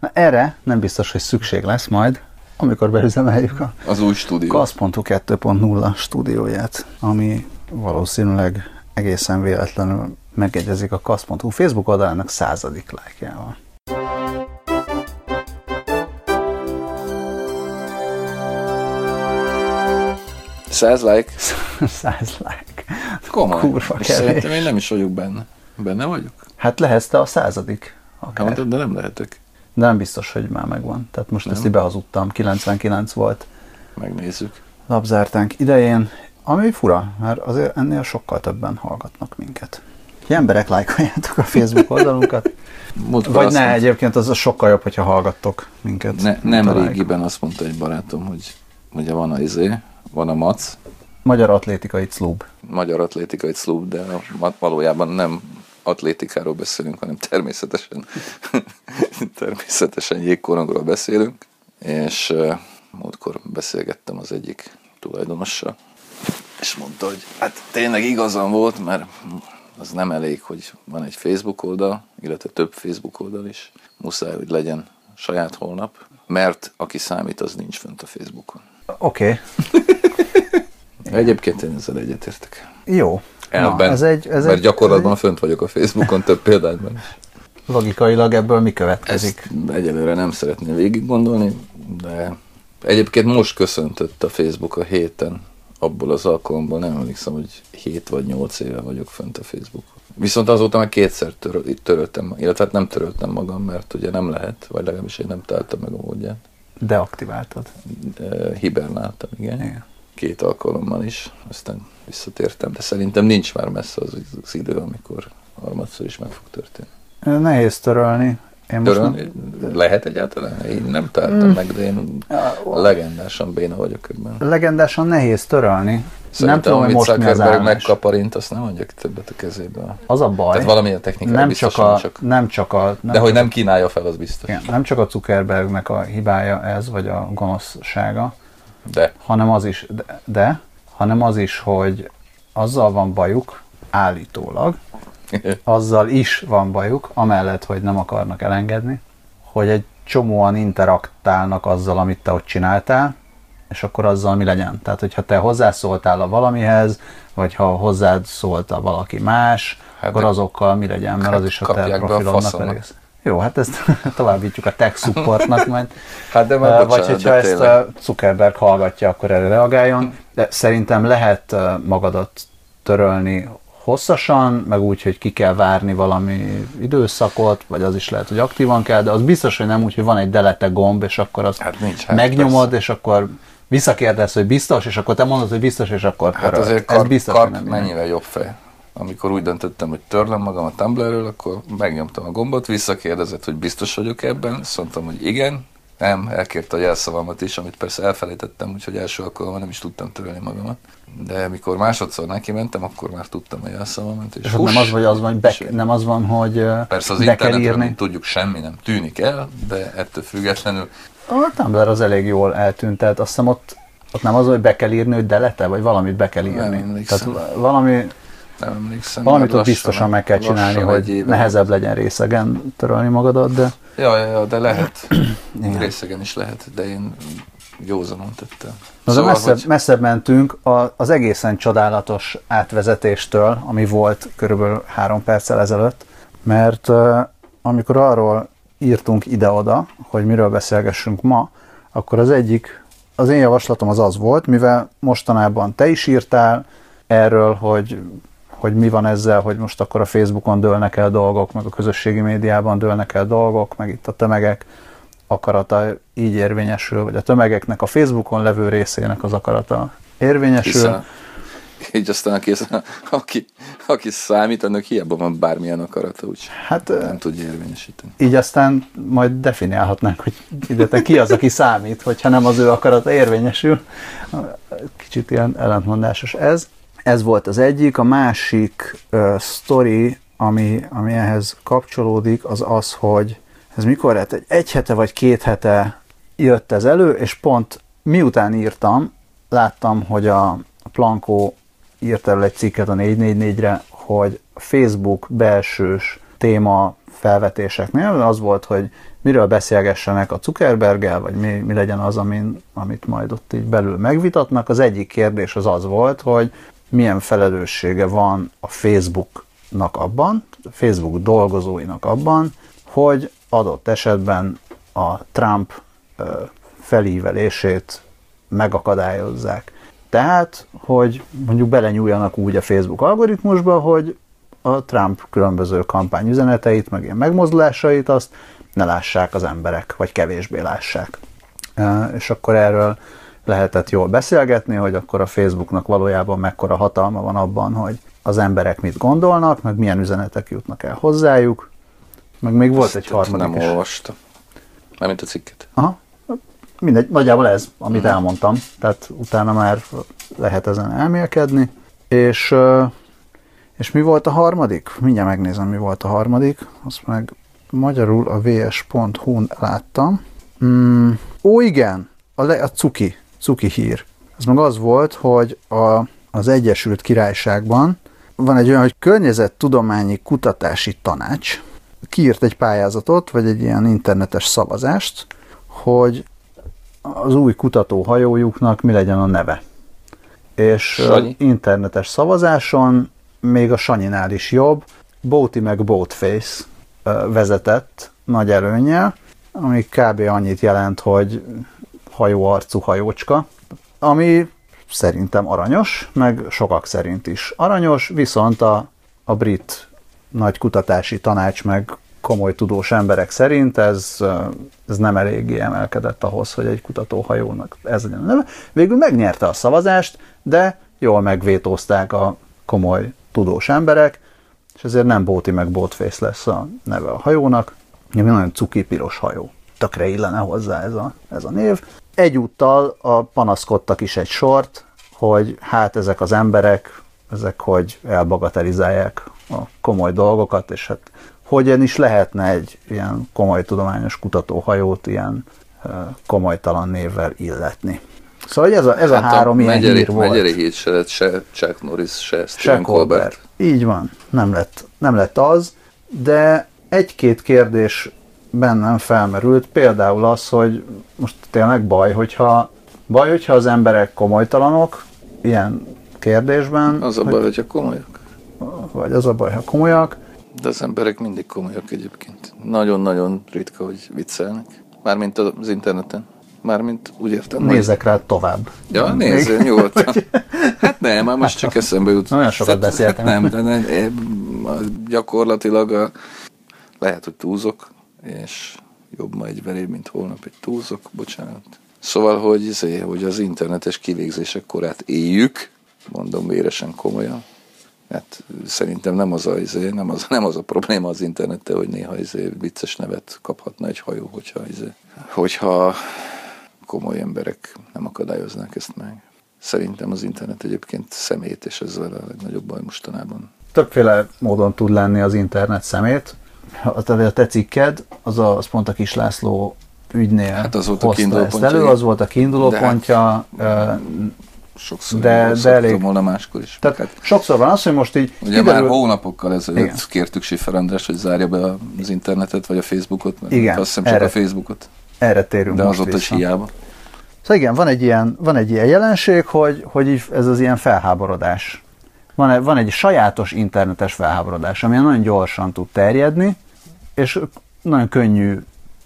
Na, erre nem biztos, hogy szükség lesz majd, amikor beüzemeljük a Az új stúdió. Kasz.hu 2.0 stúdióját, ami valószínűleg egészen véletlenül megegyezik a Kasz.hu Facebook oldalának századik lájkjával. Száz like? Száz like. Komoly. Kurva És kevés. Szerintem én nem is vagyok benne. Benne vagyok? Hát lehetsz te a századik. Hát, Akár. mondtad, de nem lehetek. De nem biztos, hogy már megvan. Tehát most Nem. ezt így behazudtam. 99 volt Megnézzük. labzártánk idején, ami fura, mert azért ennél sokkal többen hallgatnak minket. Hogy emberek lájkoljátok a Facebook oldalunkat, Múltkor vagy ne, mondta- egyébként az sokkal jobb, hogyha hallgattok minket. Ne, nem régiben azt mondta egy barátom, hogy ugye van a izé, van a MAC, Magyar Atlétikai Club. Magyar Atlétikai Club, de valójában nem atlétikáról beszélünk, hanem természetesen természetesen jégkorongról beszélünk, és múltkor beszélgettem az egyik tulajdonossal, és mondta, hogy hát tényleg igazam volt, mert az nem elég, hogy van egy Facebook oldal, illetve több Facebook oldal is, muszáj, hogy legyen saját holnap, mert aki számít, az nincs fönt a Facebookon. Oké, Egyébként én ezzel egyetértek. jó. Elben, ez egy, ez mert egy, gyakorlatban ez fönt vagyok a Facebookon több példányban is. egy, logikailag ebből mi következik? Ezt egyelőre nem szeretném végig gondolni, de egyébként most köszöntött a Facebook a héten, abból az alkalomból nem emlékszem, hogy 7 vagy 8 éve vagyok fönt a Facebookon. Viszont azóta már kétszer töröl, töröltem, illetve hát nem töröltem magam, mert ugye nem lehet, vagy legalábbis én nem találtam meg a módját. Deaktiváltad. De hibernáltam, igen. Igen. Két alkalommal is, aztán visszatértem, de szerintem nincs már messze az, az idő, amikor harmadszor is meg fog történni. Nehéz törölni. Én most Törölni lehet egyáltalán? Én nem találtam meg, de én legendásan béna vagyok ebben. legendásan nehéz törölni. nem Szerintem, tudom, hogy amit most Zuckerberg megkaparint, azt nem adjak többet a kezébe. Az a baj. Tehát valamilyen technikai nem biztos, csak, a, csak, nem csak a... Nem de hogy csak nem kínálja fel, az biztos. Igen, nem csak a Zuckerbergnek a hibája ez, vagy a gonoszsága, De hanem az is, de, de hanem az is, hogy azzal van bajuk, állítólag, azzal is van bajuk, amellett, hogy nem akarnak elengedni, hogy egy csomóan interaktálnak azzal, amit te ott csináltál, és akkor azzal mi legyen. Tehát, hogyha te hozzászóltál a valamihez, vagy ha hozzád szólt a valaki más, Hát akkor azokkal mi legyen, mert az is a te profilodnak faszomnak. Jó, hát ezt továbbítjuk a tech supportnak majd. hát de már Vagy bocsánat, hogyha de ezt a Zuckerberg hallgatja, akkor erre reagáljon. De szerintem lehet magadat törölni hosszasan, meg úgy, hogy ki kell várni valami időszakot, vagy az is lehet, hogy aktívan kell, de az biztos, hogy nem úgy, hogy van egy delete gomb, és akkor azt Hát nincs, hát megnyomod, és akkor visszakérdez, hogy biztos, és akkor te mondod, hogy biztos, és akkor Hát azért Ez kar, biztos, kar, hogy nem ilyen. mennyivel jobb fej. Amikor úgy döntöttem, hogy törlöm magam a Tumblrről, akkor megnyomtam a gombot, visszakérdezett, hogy biztos vagyok ebben, azt mondtam, hogy igen, nem, elkérte a jelszavamat is, amit persze elfelejtettem, úgyhogy első alkalommal nem is tudtam törölni magamat. De mikor másodszor neki mentem, akkor már tudtam a jelszavamat. És, És ott nem az, vagy az van, be, nem az van, hogy Persze az internetről, mint tudjuk, semmi nem tűnik el, de ettől függetlenül A Tumblr az elég jól eltűnt, tehát azt hiszem ott, ott nem az, hogy be kell írni, hogy delete, vagy valamit be kell írni. emlékszem. Tehát valami, nem emlékszem. valamit ott biztosan meg kell csinálni, hogy nehezebb legyen részegen törölni magadat, de Ja, ja, ja, de lehet. Részegen is lehet, de én józanon tettem. Na szóval, messzebb, hogy messzebb mentünk a, az egészen csodálatos átvezetéstől, ami volt körülbelül három perccel ezelőtt, mert uh, amikor arról írtunk ide-oda, hogy miről beszélgessünk ma, akkor az egyik, az én javaslatom az az volt, mivel mostanában te is írtál erről, hogy, hogy mi van ezzel, hogy most akkor a Facebookon dőlnek el dolgok, meg a közösségi médiában dőlnek el dolgok, meg itt a tömegek akarata így érvényesül, vagy a tömegeknek a Facebookon levő részének az akarata érvényesül. hiszen így aztán aki, aki, aki számít, annak hiába van bármilyen akarata, úgy Hát nem tudja érvényesíteni. így aztán majd definiálhatnánk, hogy ide ki az, aki számít, hogyha nem az ő akarata érvényesül. Kicsit ilyen ellentmondásos ez. Ez volt az egyik. A másik uh, sztori, ami, ami ehhez kapcsolódik, az az, hogy ez mikor lett? Egy, egy hete vagy két hete jött ez elő, és pont miután írtam, láttam, hogy a Plankó írt erről egy cikket a 444-re, hogy Facebook belsős téma felvetéseknél az volt, hogy miről beszélgessenek a Zuckerberggel, vagy mi, mi legyen az, amin, amit majd ott így belül megvitatnak. Az egyik kérdés az az volt, hogy milyen felelőssége van a Facebooknak abban, a Facebook dolgozóinak abban, hogy adott esetben a Trump felívelését megakadályozzák. Tehát, hogy mondjuk belenyúljanak úgy a Facebook algoritmusba, hogy a Trump különböző kampányüzeneteit, meg ilyen megmozdulásait azt ne lássák az emberek, vagy kevésbé lássák. És akkor erről lehetett jól beszélgetni, hogy akkor a Facebooknak valójában mekkora hatalma van abban, hogy az emberek mit gondolnak, meg milyen üzenetek jutnak el hozzájuk. Meg még volt Ezt egy harmadik nem is. olvastam. Mármint a cikket. Aha. Mindegy, nagyjából ez, amit uh-huh. elmondtam. Tehát utána már lehet ezen elmélkedni. És, és mi volt a harmadik? Mindjárt megnézem, mi volt a harmadik. Azt meg magyarul a vs.hu-n láttam. Mm, ó, igen, a, le, a cuki, cuki hír. Ez meg az volt, hogy a, az Egyesült Királyságban van egy olyan, hogy környezettudományi kutatási tanács kiírt egy pályázatot, vagy egy ilyen internetes szavazást, hogy az új kutatóhajójuknak mi legyen a neve. És Sanyi. internetes szavazáson még a Sanyinál is jobb, Boaty meg Boatface vezetett nagy előnyel, ami kb. annyit jelent, hogy hajóarcú hajócska, ami szerintem aranyos, meg sokak szerint is aranyos, viszont a, a brit nagy kutatási tanács meg komoly tudós emberek szerint ez, ez nem eléggé emelkedett ahhoz, hogy egy kutatóhajónak ez legyen a neve. Végül megnyerte a szavazást, de jól megvétózták a komoly tudós emberek, és ezért nem Bóti meg Boatface lesz a neve a hajónak, ami nagyon cuki piros hajó. Tökre illene hozzá ez a, ez a név. Egyúttal a panaszkodtak is egy sort, hogy hát ezek az emberek, ezek hogy elbagatelizálják a komoly dolgokat, és hát hogyan is lehetne egy ilyen komoly tudományos kutatóhajót ilyen komolytalan névvel illetni. Szóval ez a, ez hát a három a ilyen megyeri, hír volt. Megyeri hír se lett, se Chuck Norris, se Stephen Colbert. Colbert. Így van, nem lett, nem lett az, de egy-két kérdés bennem felmerült, például az, hogy most tényleg baj, hogyha, baj, hogyha az emberek komolytalanok, ilyen kérdésben. Az a baj, hogy, hogyha komolyak. Vagy az a baj, ha komolyak. De az emberek mindig komolyak egyébként. Nagyon-nagyon ritka, hogy viccelnek. Mármint az interneten. Mármint úgy értem. Nézek rá tovább. Ja, nézzél, nyugodtan. Hát nem, már most csak eszembe jut. Nagyon sokat beszéltem. Nem, de nem, gyakorlatilag a, lehet, hogy túlzok, és jobb ma egy veréb, mint holnap egy túlzok, bocsánat. Szóval, hogy, izé, hogy az internetes kivégzések korát éljük, mondom véresen komolyan, mert szerintem nem az a, izé, nem az, nem az a probléma az internettel, hogy néha izé, vicces nevet kaphatna egy hajó, hogyha, izé, hogyha komoly emberek nem akadályoznák ezt meg. Szerintem az internet egyébként szemét, és ez a legnagyobb baj mostanában. Többféle módon tud lenni az internet szemét. A te cikked, az, a, az pont a Kis László ügynél hát az volt a kiinduló pontja. Elő, az volt a kiinduló de hát pontja. Sokszor de, de elég, volna máskor is. Tehát hát, sokszor van az, hogy most így Ugye kiderül... már hónapokkal ezelőtt igen. kértük Sifer András, hogy zárja be az internetet, vagy a Facebookot, mert igen, azt hiszem csak erre, a Facebookot. Erre térünk De az ott is hiába. Szóval igen, van egy ilyen, van egy ilyen jelenség, hogy, hogy ez az ilyen felháborodás. Van, egy, van egy sajátos internetes felháborodás, ami nagyon gyorsan tud terjedni, és nagyon könnyű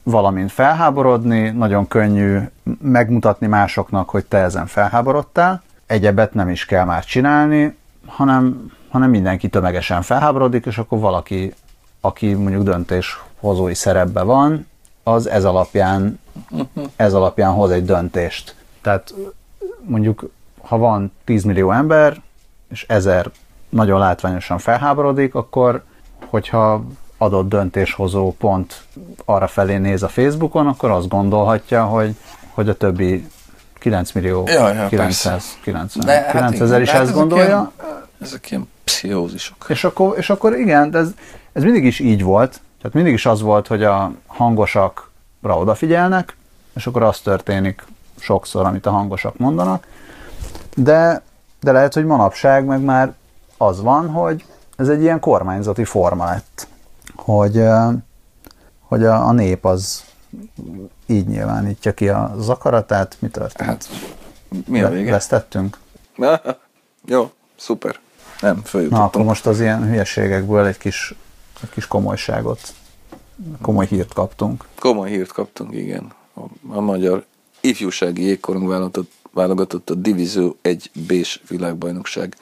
valamint felháborodni, nagyon könnyű megmutatni másoknak, hogy te ezen felháborodtál. Egyebet nem is kell már csinálni, hanem, hanem mindenki tömegesen felháborodik, és akkor valaki, aki mondjuk döntéshozói szerepbe van, az ez alapján, ez alapján hoz egy döntést. Tehát mondjuk, ha van 10 millió ember, és ezer nagyon látványosan felháborodik, akkor hogyha adott döntéshozó pont arra felé néz a Facebookon, akkor azt gondolhatja, hogy, hogy a többi 9 millió ja, ja, 990 De, hát 9000 is hát ezt gondolja. Ilyen, ezek ilyen pszichózisok. És akkor, és akkor igen, de ez, ez mindig is így volt. Tehát mindig is az volt, hogy a hangosakra odafigyelnek, és akkor az történik sokszor, amit a hangosak mondanak. De, de lehet, hogy manapság meg már az van, hogy ez egy ilyen kormányzati forma lett hogy, hogy a, a nép az így nyilvánítja ki a zakaratát. Mi történt? Hát, mi a vége? Vesztettünk? Jó, szuper. Nem, Na, följutottunk. akkor most az ilyen hülyeségekből egy kis, egy kis komolyságot, komoly hírt kaptunk. Komoly hírt kaptunk, igen. A, a magyar ifjúsági jégkorong válogatott, válogatott a Divízió 1 B-s világbajnokság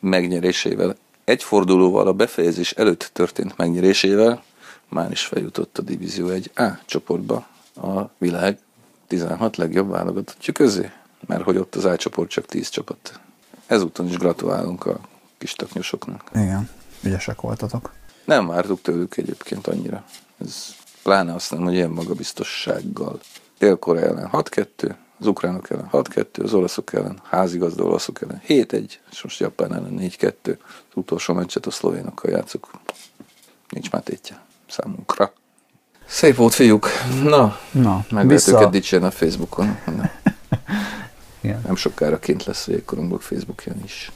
megnyerésével. Egy fordulóval a befejezés előtt történt megnyerésével már is feljutott a Divízió 1 A csoportba a világ 16 legjobb válogatottja közé, mert hogy ott az A csoport csak 10 csapat. Ezúton is gratulálunk a kis taknyosoknak. Igen, ügyesek voltatok. Nem vártuk tőlük egyébként annyira. Ez pláne azt nem, hogy ilyen magabiztossággal. Dél-Korea ellen 6-2, az ukránok ellen 6-2, az olaszok ellen, házigazda olaszok ellen 7-1, és most Japán ellen 4-2. Az utolsó meccset a szlovénokkal játszuk. Nincs már tétje számunkra. Szép volt, fiúk. Na, Na, meg lehet őket dicsérni a Facebookon. Igen, Nem sokára kint lesz a jégkorongok Facebookján is.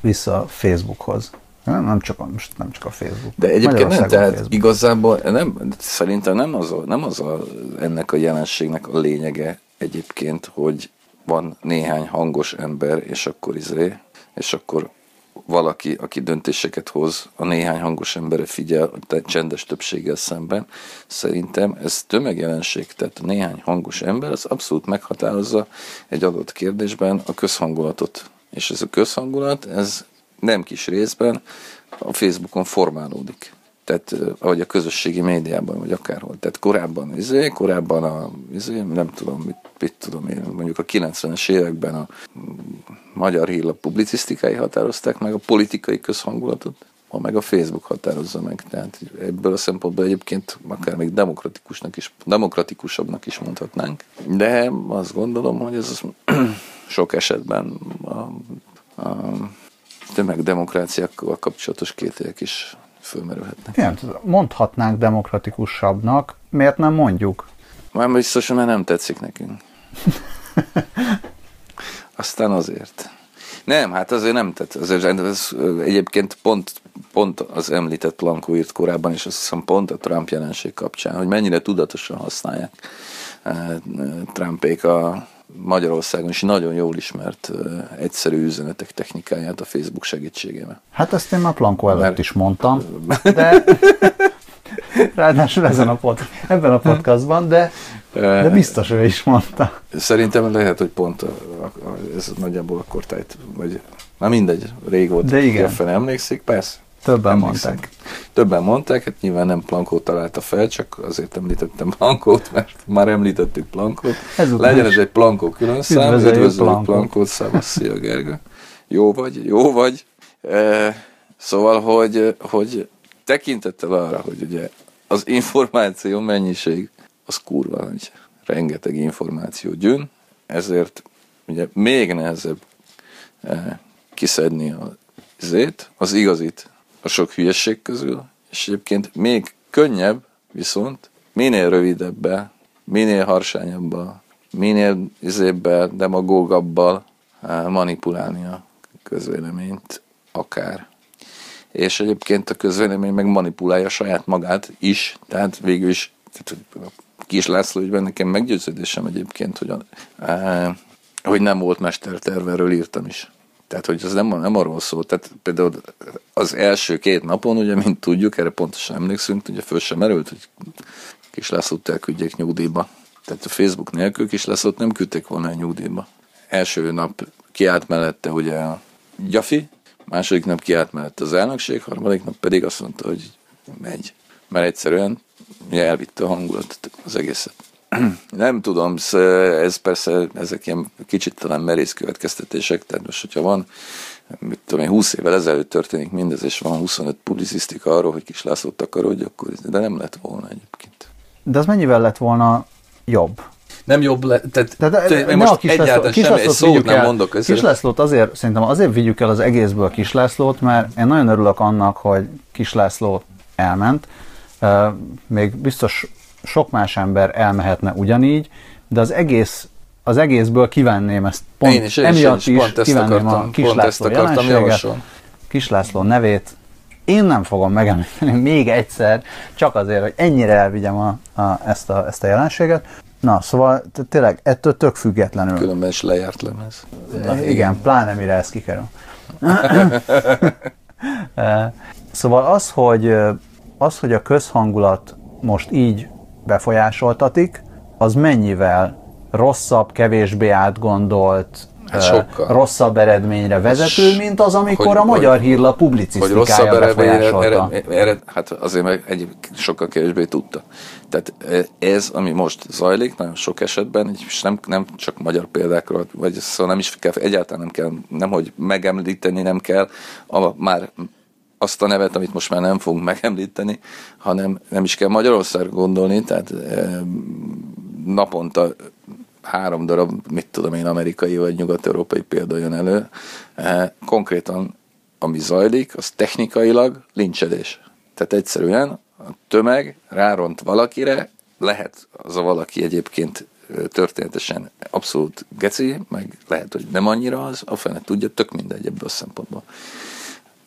vissza a Facebookhoz. Nem, nem csak a, most nem csak a Facebook. De egyébként nem, tehát Facebook. igazából nem, szerintem nem az, a, nem az a, ennek a jelenségnek a lényege egyébként, hogy van néhány hangos ember, és akkor izé, és akkor valaki, aki döntéseket hoz, a néhány hangos emberre figyel a csendes többséggel szemben. Szerintem ez tömegjelenség, tehát a néhány hangos ember az abszolút meghatározza egy adott kérdésben a közhangulatot. És ez a közhangulat, ez nem kis részben a Facebookon formálódik. Tehát, eh, vagy a közösségi médiában, vagy akárhol. Tehát korábban, izé, korábban a, izé, nem tudom, mit, mit tudom én, mondjuk a 90-es években a magyar hírlap publicisztikái határozták meg a politikai közhangulatot, ma meg a Facebook határozza meg. Tehát ebből a szempontból egyébként akár még demokratikusnak is, demokratikusabbnak is mondhatnánk. De azt gondolom, hogy ez az sok esetben a, a tömegdemokráciákkal kapcsolatos kételyek is fölmerülhetnek. Igen, mondhatnánk demokratikusabbnak, miért nem mondjuk? Már biztos, mert nem tetszik nekünk. Aztán azért. Nem, hát azért nem tett. Azért, ez, egyébként pont, pont az említett Plankó írt korábban, és azt hiszem pont a Trump jelenség kapcsán, hogy mennyire tudatosan használják eh, Trumpék a Magyarországon is nagyon jól ismert egyszerű üzenetek technikáját a Facebook segítségével. Hát ezt én már Plankó előtt Mert- is mondtam, de ráadásul ezen a pod, ebben a podcastban, de, de biztos ő is mondta. Szerintem lehet, hogy pont ez nagyjából a kortájt, vagy na mindegy, rég volt, De igen. fel emlékszik, persze. Többen Emlékszem. mondták. Többen mondták, hát nyilván nem Plankót találta fel, csak azért említettem Plankót, mert már említettük Plankót. Ezután Legyen ez egy Plankó külön szám, üdvözöljük Plankót. Plankót, szavasz, szia Gergő. Jó vagy, jó vagy. E, szóval, hogy, hogy tekintettel arra, hogy ugye az információ mennyiség az kurva nagy, rengeteg információ gyűn, ezért ugye még nehezebb eh, kiszedni a zét, az igazit a sok hülyesség közül, és egyébként még könnyebb viszont minél rövidebbel, minél harsányabbal, minél izébbel, demagógabbal manipulálni a közvéleményt akár. És egyébként a közvélemény meg manipulálja saját magát is, tehát végül is Kis László ügyben nekem meggyőződésem egyébként, hogy, a, hogy nem volt mesterterv, erről írtam is. Tehát, hogy ez nem, nem arról szól. Tehát például az első két napon, ugye, mint tudjuk, erre pontosan emlékszünk, ugye föl sem merült, hogy Kis Lászlót elküldjék nyugdíjba. Tehát a Facebook nélkül Kis Lászlót nem küldték volna el nyugdíjba. Első nap kiállt mellette ugye a Gyafi, második nap kiállt mellette az elnökség, harmadik nap pedig azt mondta, hogy megy. Mert egyszerűen elvitte a hangulatot az egészet. Nem tudom, ez persze, ezek ilyen kicsit talán merész következtetések, tehát most, hogyha van, mit tudom én, 20 évvel ezelőtt történik mindez, és van 25 publicisztika arról, hogy Kis László takarodj, akkor de nem lett volna egyébként. De az mennyivel lett volna jobb? Nem jobb lett, tehát, tehát én ne most a Kis egyáltalán Kis semmi, egy Lászlót szót nem el. mondok ezzel. Kis Lászlót azért, szerintem azért vigyük el az egészből Kis Lászlót, mert én nagyon örülök annak, hogy Kis László elment. Még biztos sok más ember elmehetne ugyanígy, de az egész az egészből kivenném ezt pont Én is, én emiatt is is, pont ezt kivenném akartam- a Kis pont ezt László akartam jelenséget, javasolni. Kis László nevét Én nem fogom megemlíteni még egyszer, csak azért, hogy ennyire elvigyem a, a, ezt, a, ezt a jelenséget. Na, szóval tényleg ettől tök függetlenül. Különben is lejárt lemez. Na, igen, igen, pláne mire ez kikerül. szóval az hogy, az, hogy a közhangulat most így befolyásoltatik, az mennyivel rosszabb, kevésbé átgondolt, hát sokkal. rosszabb eredményre vezető, mint az, amikor hogy, a magyar hogy, hírlap publicisztikája hogy rosszabb eredményre, ered, ered, hát azért meg egy sokkal kevésbé tudta. Tehát ez, ami most zajlik, nagyon sok esetben, és nem, nem csak magyar példákról, vagy szóval nem is kell, egyáltalán nem kell, nem hogy megemlíteni nem kell, a, már azt a nevet, amit most már nem fogunk megemlíteni, hanem nem is kell Magyarország gondolni, tehát naponta három darab, mit tudom én, amerikai vagy nyugat-európai példa jön elő. Konkrétan, ami zajlik, az technikailag lincselés. Tehát egyszerűen a tömeg ráront valakire, lehet az a valaki egyébként történetesen abszolút geci, meg lehet, hogy nem annyira az, a fene tudja, tök mindegy ebből a szempontból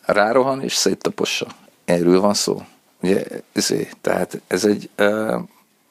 rárohan és széttapossa. Erről van szó. Ugye, ezért, tehát ez egy,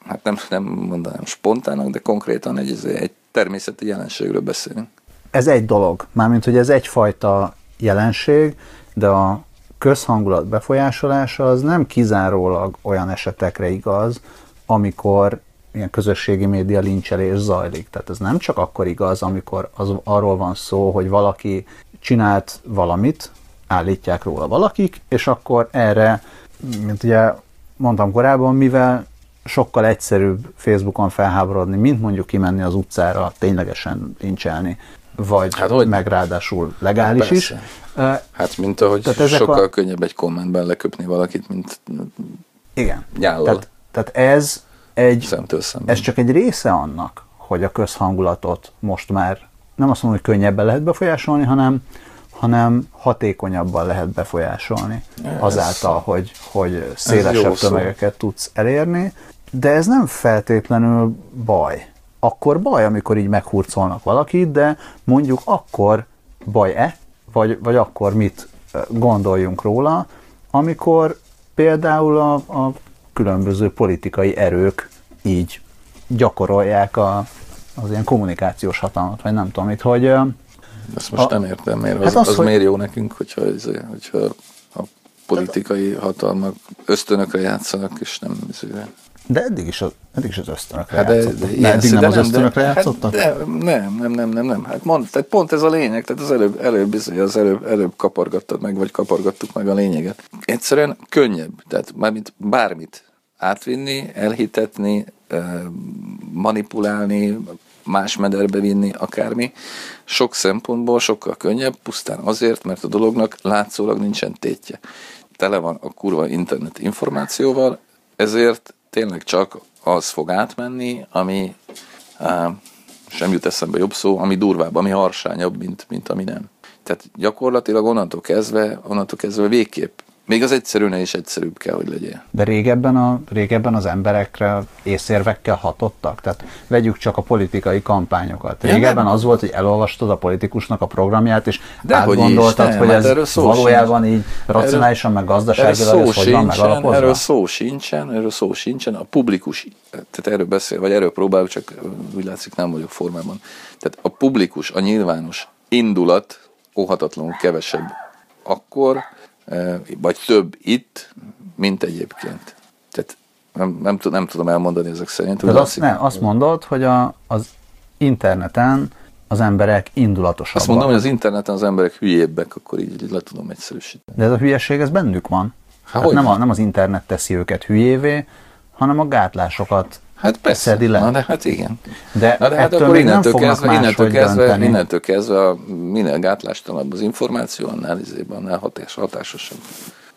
hát nem, nem mondanám spontának, de konkrétan egy, egy természeti jelenségről beszélünk. Ez egy dolog, mármint hogy ez egyfajta jelenség, de a közhangulat befolyásolása az nem kizárólag olyan esetekre igaz, amikor ilyen közösségi média lincselés zajlik. Tehát ez nem csak akkor igaz, amikor az, arról van szó, hogy valaki csinált valamit, állítják róla valakik, és akkor erre, mint ugye mondtam korábban, mivel sokkal egyszerűbb Facebookon felháborodni, mint mondjuk kimenni az utcára, ténylegesen lincselni, vagy hát, hogy? meg ráadásul legális Persze. is. Hát mint ahogy tehát sokkal a... könnyebb egy kommentben leköpni valakit, mint Igen. Tehát, tehát ez egy, ez csak egy része annak, hogy a közhangulatot most már nem azt mondom, hogy könnyebben lehet befolyásolni, hanem hanem hatékonyabban lehet befolyásolni azáltal, hogy, hogy szélesebb tömegeket szó. tudsz elérni, de ez nem feltétlenül baj. Akkor baj, amikor így meghurcolnak valakit, de mondjuk akkor baj-e, vagy, vagy akkor mit gondoljunk róla, amikor például a, a különböző politikai erők így gyakorolják a, az ilyen kommunikációs hatalmat, vagy nem tudom mit, hogy ezt most a, nem értem, miért. Hát az, az, az hogy... miért jó nekünk, hogyha, ez, hogyha a politikai hatalmak ösztönökre játszanak, és nem ezért. De eddig is, az, eddig is az ösztönökre hát de, játszottak. De, de eddig nem az ösztönökre de, játszottak? De, nem, nem, nem, nem, nem. Hát mond, tehát pont ez a lényeg, tehát az előbb, előbb bizony, az előbb, előbb kapargattad meg, vagy kapargattuk meg a lényeget. Egyszerűen könnyebb, tehát mármint bármit átvinni, elhitetni, manipulálni, más mederbe vinni, akármi. Sok szempontból sokkal könnyebb, pusztán azért, mert a dolognak látszólag nincsen tétje. Tele van a kurva internet információval, ezért tényleg csak az fog átmenni, ami á, sem jut eszembe jobb szó, ami durvább, ami harsányabb, mint, mint ami nem. Tehát gyakorlatilag onnantól kezdve, onnantól kezdve végképp még az egyszerűnél is egyszerűbb kell, hogy legyen. De régebben, a, régebben az emberekre észérvekkel hatottak? Tehát vegyük csak a politikai kampányokat. Régebben az volt, hogy elolvastad a politikusnak a programját, és De átgondoltad, hogy, is, hogy ez valójában sincs. így racionálisan, meg gazdaságilag ez hogy van megalapozva? Erről szó sincsen, erről szó sincsen. A publikus, tehát erről beszél, vagy erről próbálok, csak úgy látszik nem vagyok formában. Tehát a publikus, a nyilvános indulat óhatatlanul kevesebb akkor, vagy több itt, mint egyébként. Tehát nem, nem, nem tudom elmondani ezek szerint. Hogy azt, ne, azt mondod, hogy a, az interneten az emberek indulatosabbak. Azt mondom, hogy az interneten az emberek hülyébbek, akkor így, így le tudom egyszerűsíteni. De ez a hülyeség, ez bennük van. Há, hát nem, a, nem az internet teszi őket hülyévé, hanem a gátlásokat Hát persze, szedi le. Na de hát igen. De, Na de hát akkor innentől kezdve, innentől kezdve, innentől kezdve a minél gátlástalanabb az információ, annál, izében, annál hatás, hatásosabb.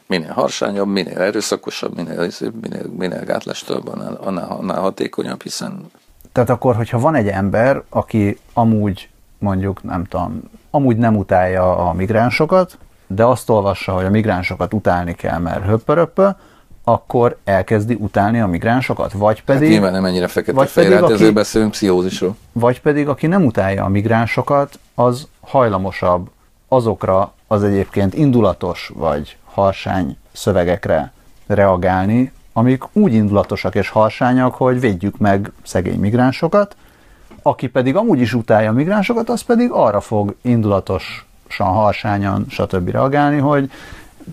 Minél harsányabb, minél erőszakosabb, minél, minél, minél gátlástalanabb, annál, annál, annál hatékonyabb, hiszen... Tehát akkor, hogyha van egy ember, aki amúgy mondjuk, nem tudom, amúgy nem utálja a migránsokat, de azt olvassa, hogy a migránsokat utálni kell, mert höppöröppö, akkor elkezdi utálni a migránsokat, vagy hát pedig... Hát nyilván nem ennyire fekete-fehér, hát ezért beszélünk pszichózisról. Vagy pedig, aki nem utálja a migránsokat, az hajlamosabb azokra az egyébként indulatos, vagy harsány szövegekre reagálni, amik úgy indulatosak és harsányak, hogy védjük meg szegény migránsokat, aki pedig amúgy is utálja a migránsokat, az pedig arra fog indulatosan, harsányan, stb. reagálni, hogy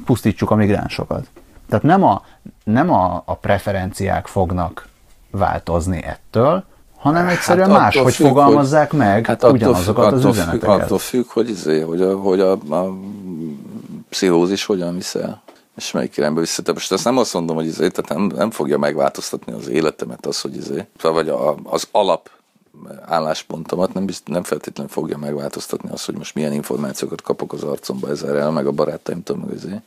pusztítsuk a migránsokat. Tehát nem a, nem a, a preferenciák fognak változni ettől, hanem egyszerűen hát máshogy függ, fogalmazzák hogy, meg hát ugyanazokat attól az üzeneteket. Függ, attól függ, hogy, izé, hogy, a, hogy a, a pszichózis hogyan viszel és melyik irányba vissza. Most azt nem azt mondom, hogy izé, tehát nem, nem fogja megváltoztatni az életemet az, hogy izé, vagy a, az alap álláspontomat nem, bizt, nem feltétlenül fogja megváltoztatni azt, hogy most milyen információkat kapok az arcomba ezzel meg a barátaimtól, meg azért.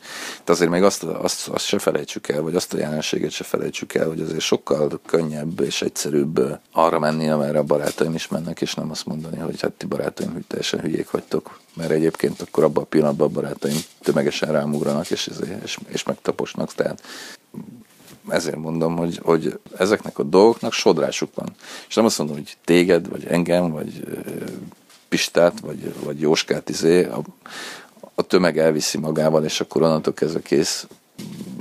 De azért még azt, azt, azt se felejtsük el, vagy azt a jelenséget se felejtsük el, hogy azért sokkal könnyebb és egyszerűbb arra menni, amerre a barátaim is mennek, és nem azt mondani, hogy hát ti barátaim hogy teljesen hülyék vagytok. Mert egyébként akkor abban a pillanatban a barátaim tömegesen rámugranak, és, és, és megtaposnak. Tehát ezért mondom, hogy, hogy ezeknek a dolgoknak sodrásuk van. És nem azt mondom, hogy téged, vagy engem, vagy Pistát, vagy, vagy Jóskát izé, a, a tömeg elviszi magával, és akkor onnantól kezdve kész,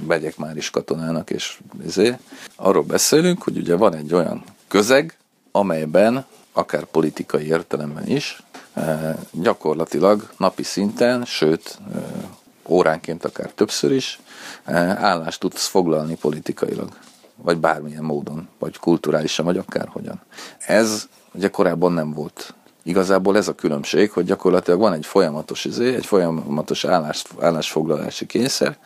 megyek már is katonának, és izé. Arról beszélünk, hogy ugye van egy olyan közeg, amelyben akár politikai értelemben is, gyakorlatilag napi szinten, sőt óránként akár többször is, állást tudsz foglalni politikailag, vagy bármilyen módon, vagy kulturálisan, vagy akárhogyan. Ez ugye korábban nem volt. Igazából ez a különbség, hogy gyakorlatilag van egy folyamatos izé, egy folyamatos állás, állásfoglalási kényszer,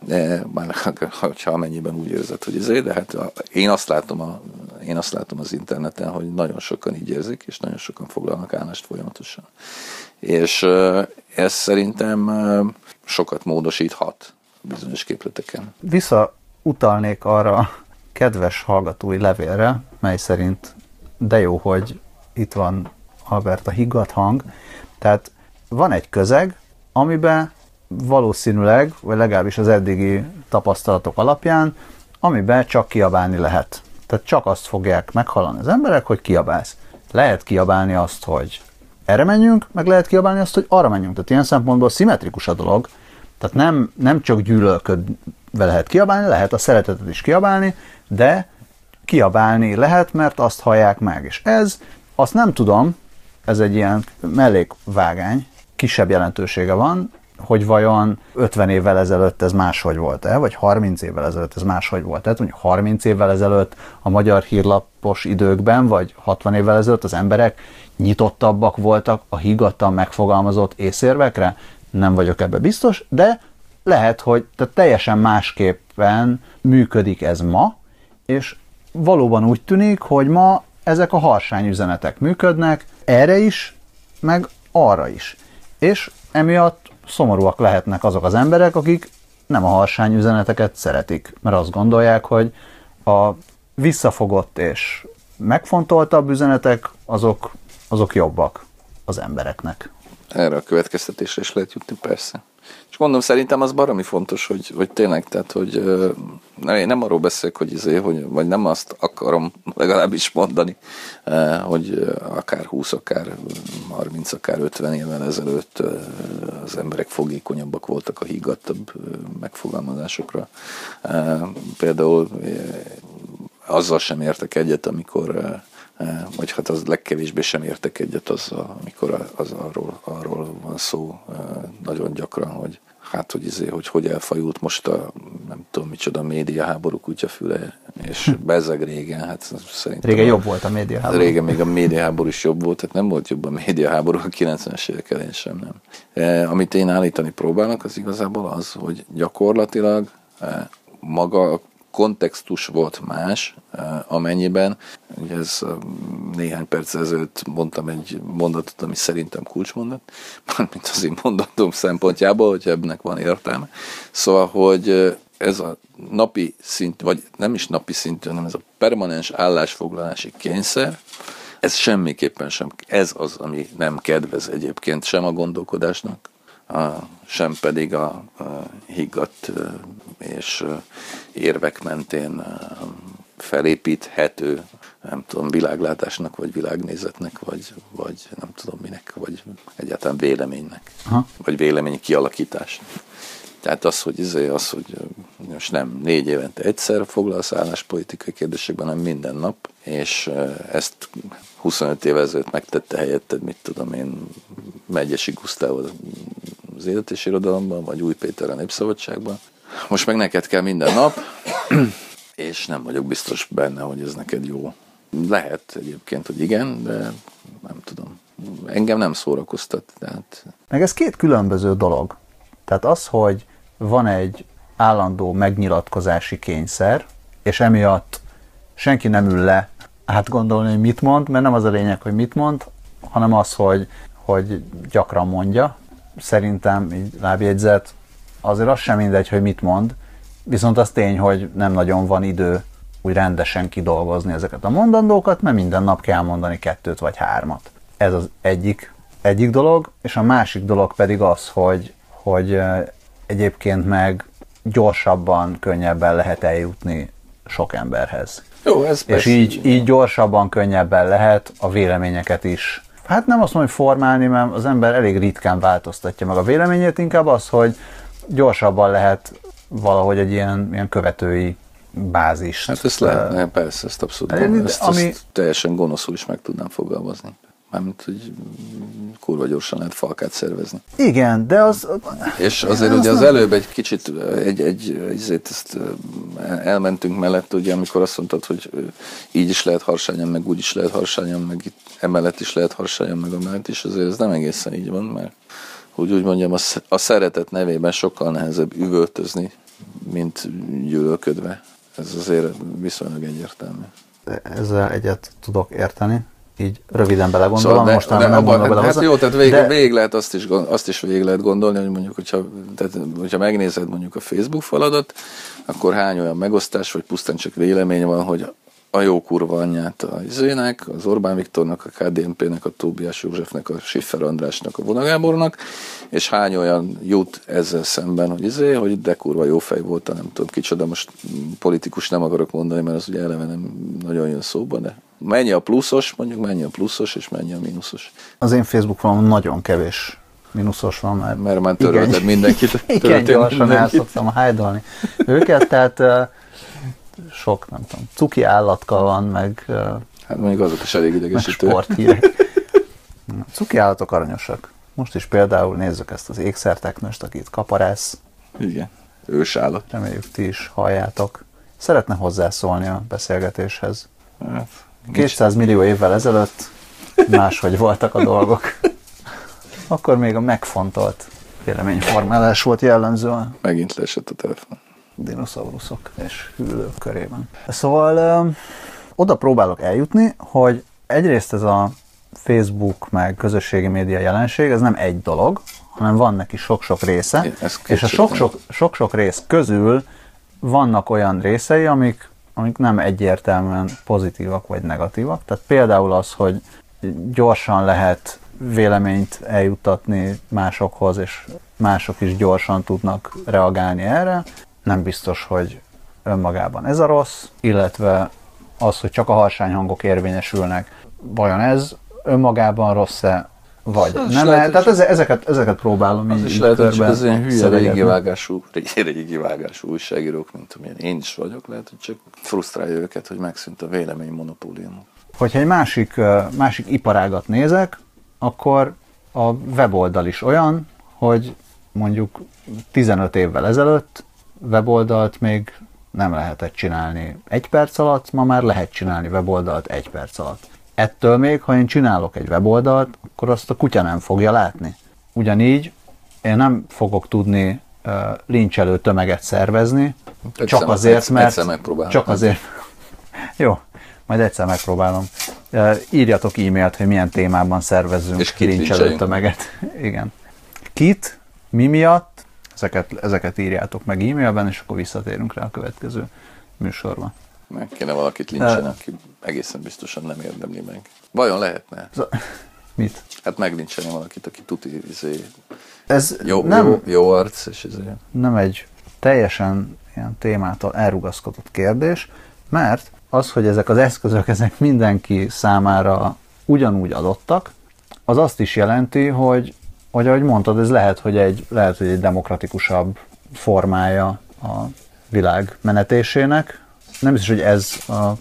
de már ha amennyiben úgy érzed, hogy izé, de hát én azt látom, a, én azt látom az interneten, hogy nagyon sokan így érzik, és nagyon sokan foglalnak állást folyamatosan. És eh, ez szerintem eh, sokat módosíthat bizonyos képleteken. Vissza utalnék arra kedves hallgatói levélre, mely szerint de jó, hogy itt van Albert a higgadt hang. Tehát van egy közeg, amiben valószínűleg, vagy legalábbis az eddigi tapasztalatok alapján, amiben csak kiabálni lehet. Tehát csak azt fogják meghallani az emberek, hogy kiabálsz. Lehet kiabálni azt, hogy erre menjünk, meg lehet kiabálni azt, hogy arra menjünk. Tehát ilyen szempontból szimmetrikus a dolog, tehát nem, nem csak gyűlölködve lehet kiabálni, lehet a szeretetet is kiabálni, de kiabálni lehet, mert azt hallják meg. És ez, azt nem tudom, ez egy ilyen mellékvágány, kisebb jelentősége van, hogy vajon 50 évvel ezelőtt ez máshogy volt-e, vagy 30 évvel ezelőtt ez máshogy volt. Tehát mondjuk 30 évvel ezelőtt a magyar hírlapos időkben, vagy 60 évvel ezelőtt az emberek nyitottabbak voltak a higgadtan megfogalmazott észérvekre, nem vagyok ebbe biztos, de lehet, hogy tehát teljesen másképpen működik ez ma, és valóban úgy tűnik, hogy ma ezek a harsány üzenetek működnek, erre is, meg arra is. És emiatt szomorúak lehetnek azok az emberek, akik nem a harsány üzeneteket szeretik, mert azt gondolják, hogy a visszafogott és megfontoltabb üzenetek azok, azok jobbak az embereknek. Erre a következtetésre is lehet jutni, persze. És mondom, szerintem az baromi fontos, hogy, hogy tényleg, tehát, hogy én nem arról beszélek, hogy, izé, hogy vagy nem azt akarom legalábbis mondani, hogy akár 20, akár 30, akár 50 évvel ezelőtt az emberek fogékonyabbak voltak a hígattabb megfogalmazásokra. Például azzal sem értek egyet, amikor vagy hát az legkevésbé sem értek egyet az, amikor az arról, arról van szó nagyon gyakran, hogy hát, hogy, izé, hogy hogy elfajult most a nem tudom micsoda média háború kutyafüle, és hm. bezeg régen, hát szerintem... Régen a, jobb volt a média háború. Régen még a média háború is jobb volt, tehát nem volt jobb a média háború a 90-es évek elején sem, nem. E, amit én állítani próbálnak, az igazából az, hogy gyakorlatilag e, maga kontextus volt más, eh, amennyiben, ugye ez eh, néhány perc ezelőtt mondtam egy mondatot, ami szerintem kulcsmondat, mint az én mondatom szempontjából, hogy ebnek van értelme. Szóval, hogy eh, ez a napi szint, vagy nem is napi szintű, hanem ez a permanens állásfoglalási kényszer, ez semmiképpen sem, ez az, ami nem kedvez egyébként sem a gondolkodásnak, sem pedig a, higgadt és érvek mentén felépíthető, nem tudom, világlátásnak, vagy világnézetnek, vagy, vagy nem tudom minek, vagy egyáltalán véleménynek, Aha. vagy vélemény kialakításnak. Tehát az, hogy, izé, az, hogy most nem négy évente egyszer foglalsz álláspolitikai kérdésekben, hanem minden nap, és ezt 25 éve ezelőtt megtette helyetted, mit tudom én, Megyesi Gusztáv az élet és irodalomban, vagy Új Péter a Népszabadságban. Most meg neked kell minden nap, és nem vagyok biztos benne, hogy ez neked jó. Lehet egyébként, hogy igen, de nem tudom. Engem nem szórakoztat. Tehát... Meg ez két különböző dolog. Tehát az, hogy van egy állandó megnyilatkozási kényszer, és emiatt senki nem ül le átgondolni, hogy mit mond, mert nem az a lényeg, hogy mit mond, hanem az, hogy, hogy gyakran mondja. Szerintem, így lábjegyzet, azért az sem mindegy, hogy mit mond, viszont az tény, hogy nem nagyon van idő úgy rendesen kidolgozni ezeket a mondandókat, mert minden nap kell mondani kettőt vagy hármat. Ez az egyik, egyik dolog, és a másik dolog pedig az, hogy, hogy egyébként meg gyorsabban, könnyebben lehet eljutni sok emberhez. Jó, ez És így, így gyorsabban, könnyebben lehet a véleményeket is. Hát nem azt mondom, hogy formálni, mert az ember elég ritkán változtatja meg a véleményét, inkább az, hogy gyorsabban lehet valahogy egy ilyen, ilyen követői bázis. Hát ezt lehetne, persze, ezt abszolút, ezt, ami... ezt teljesen gonoszul is meg tudnám fogalmazni. Mármint, hogy kurva gyorsan lehet falkát szervezni. Igen, de az... És azért ugye az előbb egy kicsit, egy, egy, egy ezt elmentünk mellett, ugye, amikor azt mondtad, hogy így is lehet harsányan, meg úgy is lehet harsányan, meg itt emellett is lehet harsányan, meg amellett is, azért ez nem egészen így van, mert hogy úgy mondjam, a szeretet nevében sokkal nehezebb üvöltözni, mint gyűlölködve. Ez azért viszonylag egyértelmű. Ezzel egyet tudok érteni így röviden belegondolom, szóval most nem abban, bele Hát jó, tehát végig, de... végig lehet azt is, azt is végig lehet gondolni, hogy mondjuk, hogyha, tehát, hogyha megnézed mondjuk a Facebook faladat, akkor hány olyan megosztás, vagy pusztán csak vélemény van, hogy a jó kurva anyját a Izének, az Orbán Viktornak, a KDNP-nek, a Tóbiás Józsefnek, a Siffer Andrásnak, a Vonagábornak, és hány olyan jut ezzel szemben, hogy izé, hogy de kurva jó fej volt, nem tudom kicsoda, most politikus nem akarok mondani, mert az ugye eleve nem nagyon jön szóba, de mennyi a pluszos, mondjuk mennyi a pluszos, és mennyi a mínuszos. Az én Facebook van nagyon kevés mínuszos van, mert, mert már törölted igen, mindenkit. Igen, gyorsan el szoktam hájdalni őket, tehát sok, nem tudom, cuki állatka van, meg... Hát mondjuk azok is elég idegesítő. Meg sporthírek. cuki állatok aranyosak. Most is például nézzük ezt az ékszerteknöst, akit kaparász. Igen, ősállat. Reméljük ti is halljátok. Szeretne hozzászólni a beszélgetéshez. Hát, 200 millió évvel ezelőtt máshogy voltak a dolgok. Akkor még a megfontolt véleményformálás volt jellemző. Megint leesett a telefon dinoszauruszok és hűlők körében. Szóval ö, oda próbálok eljutni, hogy egyrészt ez a Facebook meg közösségi média jelenség, ez nem egy dolog, hanem van neki sok-sok része, és a sok-sok rész közül vannak olyan részei, amik, amik nem egyértelműen pozitívak vagy negatívak. Tehát például az, hogy gyorsan lehet véleményt eljuttatni másokhoz, és mások is gyorsan tudnak reagálni erre nem biztos, hogy önmagában ez a rossz, illetve az, hogy csak a harsányhangok érvényesülnek, vajon ez önmagában rossz-e, vagy az nem? lehet, tehát ez, ezeket, ezeket próbálom az így, is lehet, hogy az ilyen hülye régi vágású, régi vágású újságírók, mint amilyen én is vagyok, lehet, hogy csak frusztrálja őket, hogy megszűnt a vélemény monopólium. Hogyha egy másik, másik iparágat nézek, akkor a weboldal is olyan, hogy mondjuk 15 évvel ezelőtt weboldalt még nem lehetett csinálni egy perc alatt, ma már lehet csinálni weboldalt egy perc alatt. Ettől még, ha én csinálok egy weboldalt, akkor azt a kutya nem fogja látni. Ugyanígy én nem fogok tudni uh, lincselő tömeget szervezni, egyszer csak azért, mert... Egyszer Csak azért. Jó, majd egyszer megpróbálom. Uh, írjatok e-mailt, hogy milyen témában szervezzünk És lincselő tömeget. Igen. Kit, mi miatt, ezeket, ezeket írjátok meg e-mailben, és akkor visszatérünk rá a következő műsorban. Meg kéne valakit lincsen, De... aki egészen biztosan nem érdemli meg. Vajon lehetne? Mit? Hát meglincselni valakit, aki tuti izé, Ez jó, nem, jó, jó arc, és izé. Nem egy teljesen ilyen témától elrugaszkodott kérdés, mert az, hogy ezek az eszközök, ezek mindenki számára ugyanúgy adottak, az azt is jelenti, hogy hogy ahogy mondtad, ez lehet, hogy egy, lehet, hogy egy demokratikusabb formája a világ menetésének. Nem biztos, hogy ez a,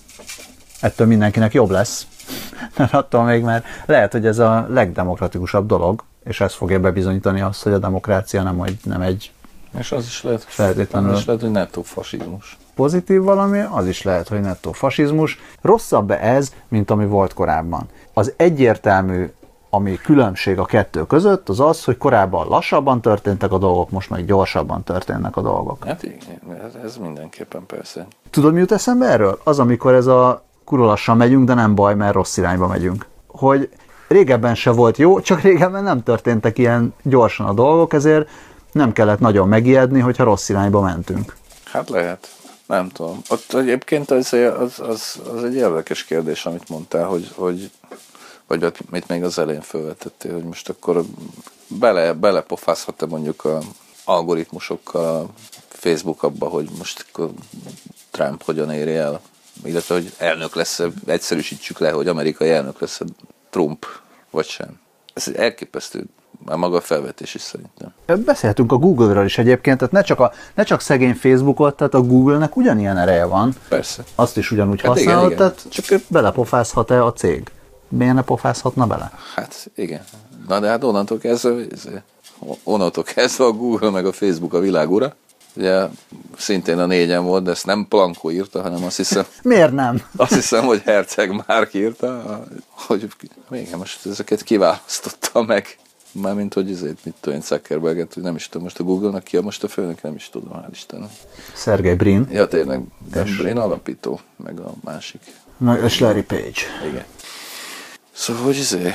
ettől mindenkinek jobb lesz, mert attól még már lehet, hogy ez a legdemokratikusabb dolog, és ez fogja bebizonyítani azt, hogy a demokrácia nem, egy, nem egy És az is lehet, Feltétlenül. az is lehet hogy nettó fasizmus. pozitív valami, az is lehet, hogy nettó fasizmus. Rosszabb ez, mint ami volt korábban. Az egyértelmű, ami különbség a kettő között, az az, hogy korábban lassabban történtek a dolgok, most meg gyorsabban történnek a dolgok. Hát igen, ez, ez mindenképpen persze. Tudod, mi jut eszembe erről? Az, amikor ez a kurva lassan megyünk, de nem baj, mert rossz irányba megyünk. Hogy régebben se volt jó, csak régebben nem történtek ilyen gyorsan a dolgok, ezért nem kellett nagyon megijedni, hogyha rossz irányba mentünk. Hát lehet. Nem tudom. Ott egyébként az, az, az, az egy érdekes kérdés, amit mondtál, hogy, hogy vagy mit még az elején felvetettél, hogy most akkor bele, belepofázhat-e mondjuk a algoritmusokkal a Facebook abba, hogy most akkor Trump hogyan éri el, illetve hogy elnök lesz egyszerűsítsük le, hogy amerikai elnök lesz Trump, vagy sem. Ez egy elképesztő, már maga a felvetés is szerintem. Beszéltünk a Google-ről is egyébként, tehát ne csak, a, ne csak szegény Facebookot, tehát a Google-nek ugyanilyen ereje van. Persze. Azt is ugyanúgy Hát igen, használod, igen. tehát csak belepofázhat-e a cég? Miért ne pofázhatna bele? Hát igen. Na de hát onnantól kezdve, ez- onnantól kezdve a Google meg a Facebook a világ ura. Ugye szintén a négyen volt, de ezt nem Plankó írta, hanem azt hiszem, Miért nem? azt hiszem, hogy Herceg Márk írta, hogy még most ezeket kiválasztotta meg. Mármint, hogy ezért mit tudom én Zuckerberget, hogy nem is tudom, most a Google-nak ki a most a főnök, nem is tudom, hál' Istennek. Sergey Brin, Ja, tényleg, de én alapító, meg a másik. meg és Larry Page. Igen. Szóval, hogy izé,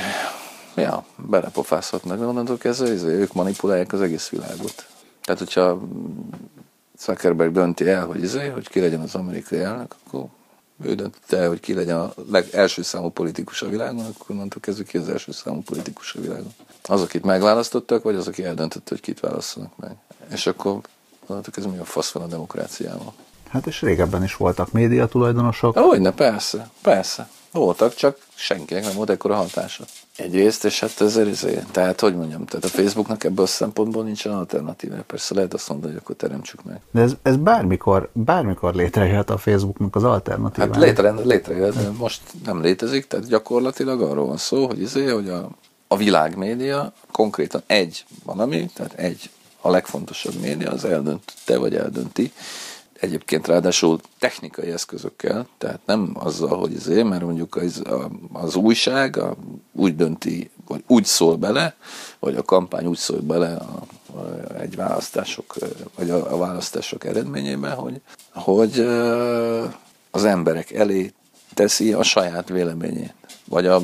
ja, belepofázhatnak, de onnantól kezdve izé, ők manipulálják az egész világot. Tehát, hogyha Zuckerberg dönti el, hogy izé, hogy ki legyen az amerikai elnök, akkor ő dönti el, hogy ki legyen a leg, első számú politikus a világon, akkor onnantól kezdve ki az első számú politikus a világon. Az, akit megválasztottak, vagy az, aki eldöntött, hogy kit választanak meg. És akkor onnantól kezdve mi a fasz van a demokráciával. Hát és régebben is voltak média tulajdonosok. Hogyne, persze, persze. Voltak, csak senkinek nem volt ekkora hatása. Egyrészt, és hát ez izé, tehát hogy mondjam, tehát a Facebooknak ebből a szempontból nincsen alternatíva. Persze lehet azt mondani, hogy akkor teremtsük meg. De ez, ez bármikor, bármikor létrejöhet a Facebooknak az alternatívája. Hát létre, létrejött, de most nem létezik, tehát gyakorlatilag arról van szó, hogy izé, hogy a, a világmédia konkrétan egy valami, tehát egy a legfontosabb média, az eldöntötte, vagy eldönti, egyébként ráadásul technikai eszközökkel, tehát nem azzal, hogy izé, mert mondjuk az, az újság a, úgy dönti, vagy úgy szól bele, vagy a kampány úgy szól bele a, a, egy választások, vagy a, a választások eredményében, hogy, hogy az emberek elé teszi a saját véleményét, vagy a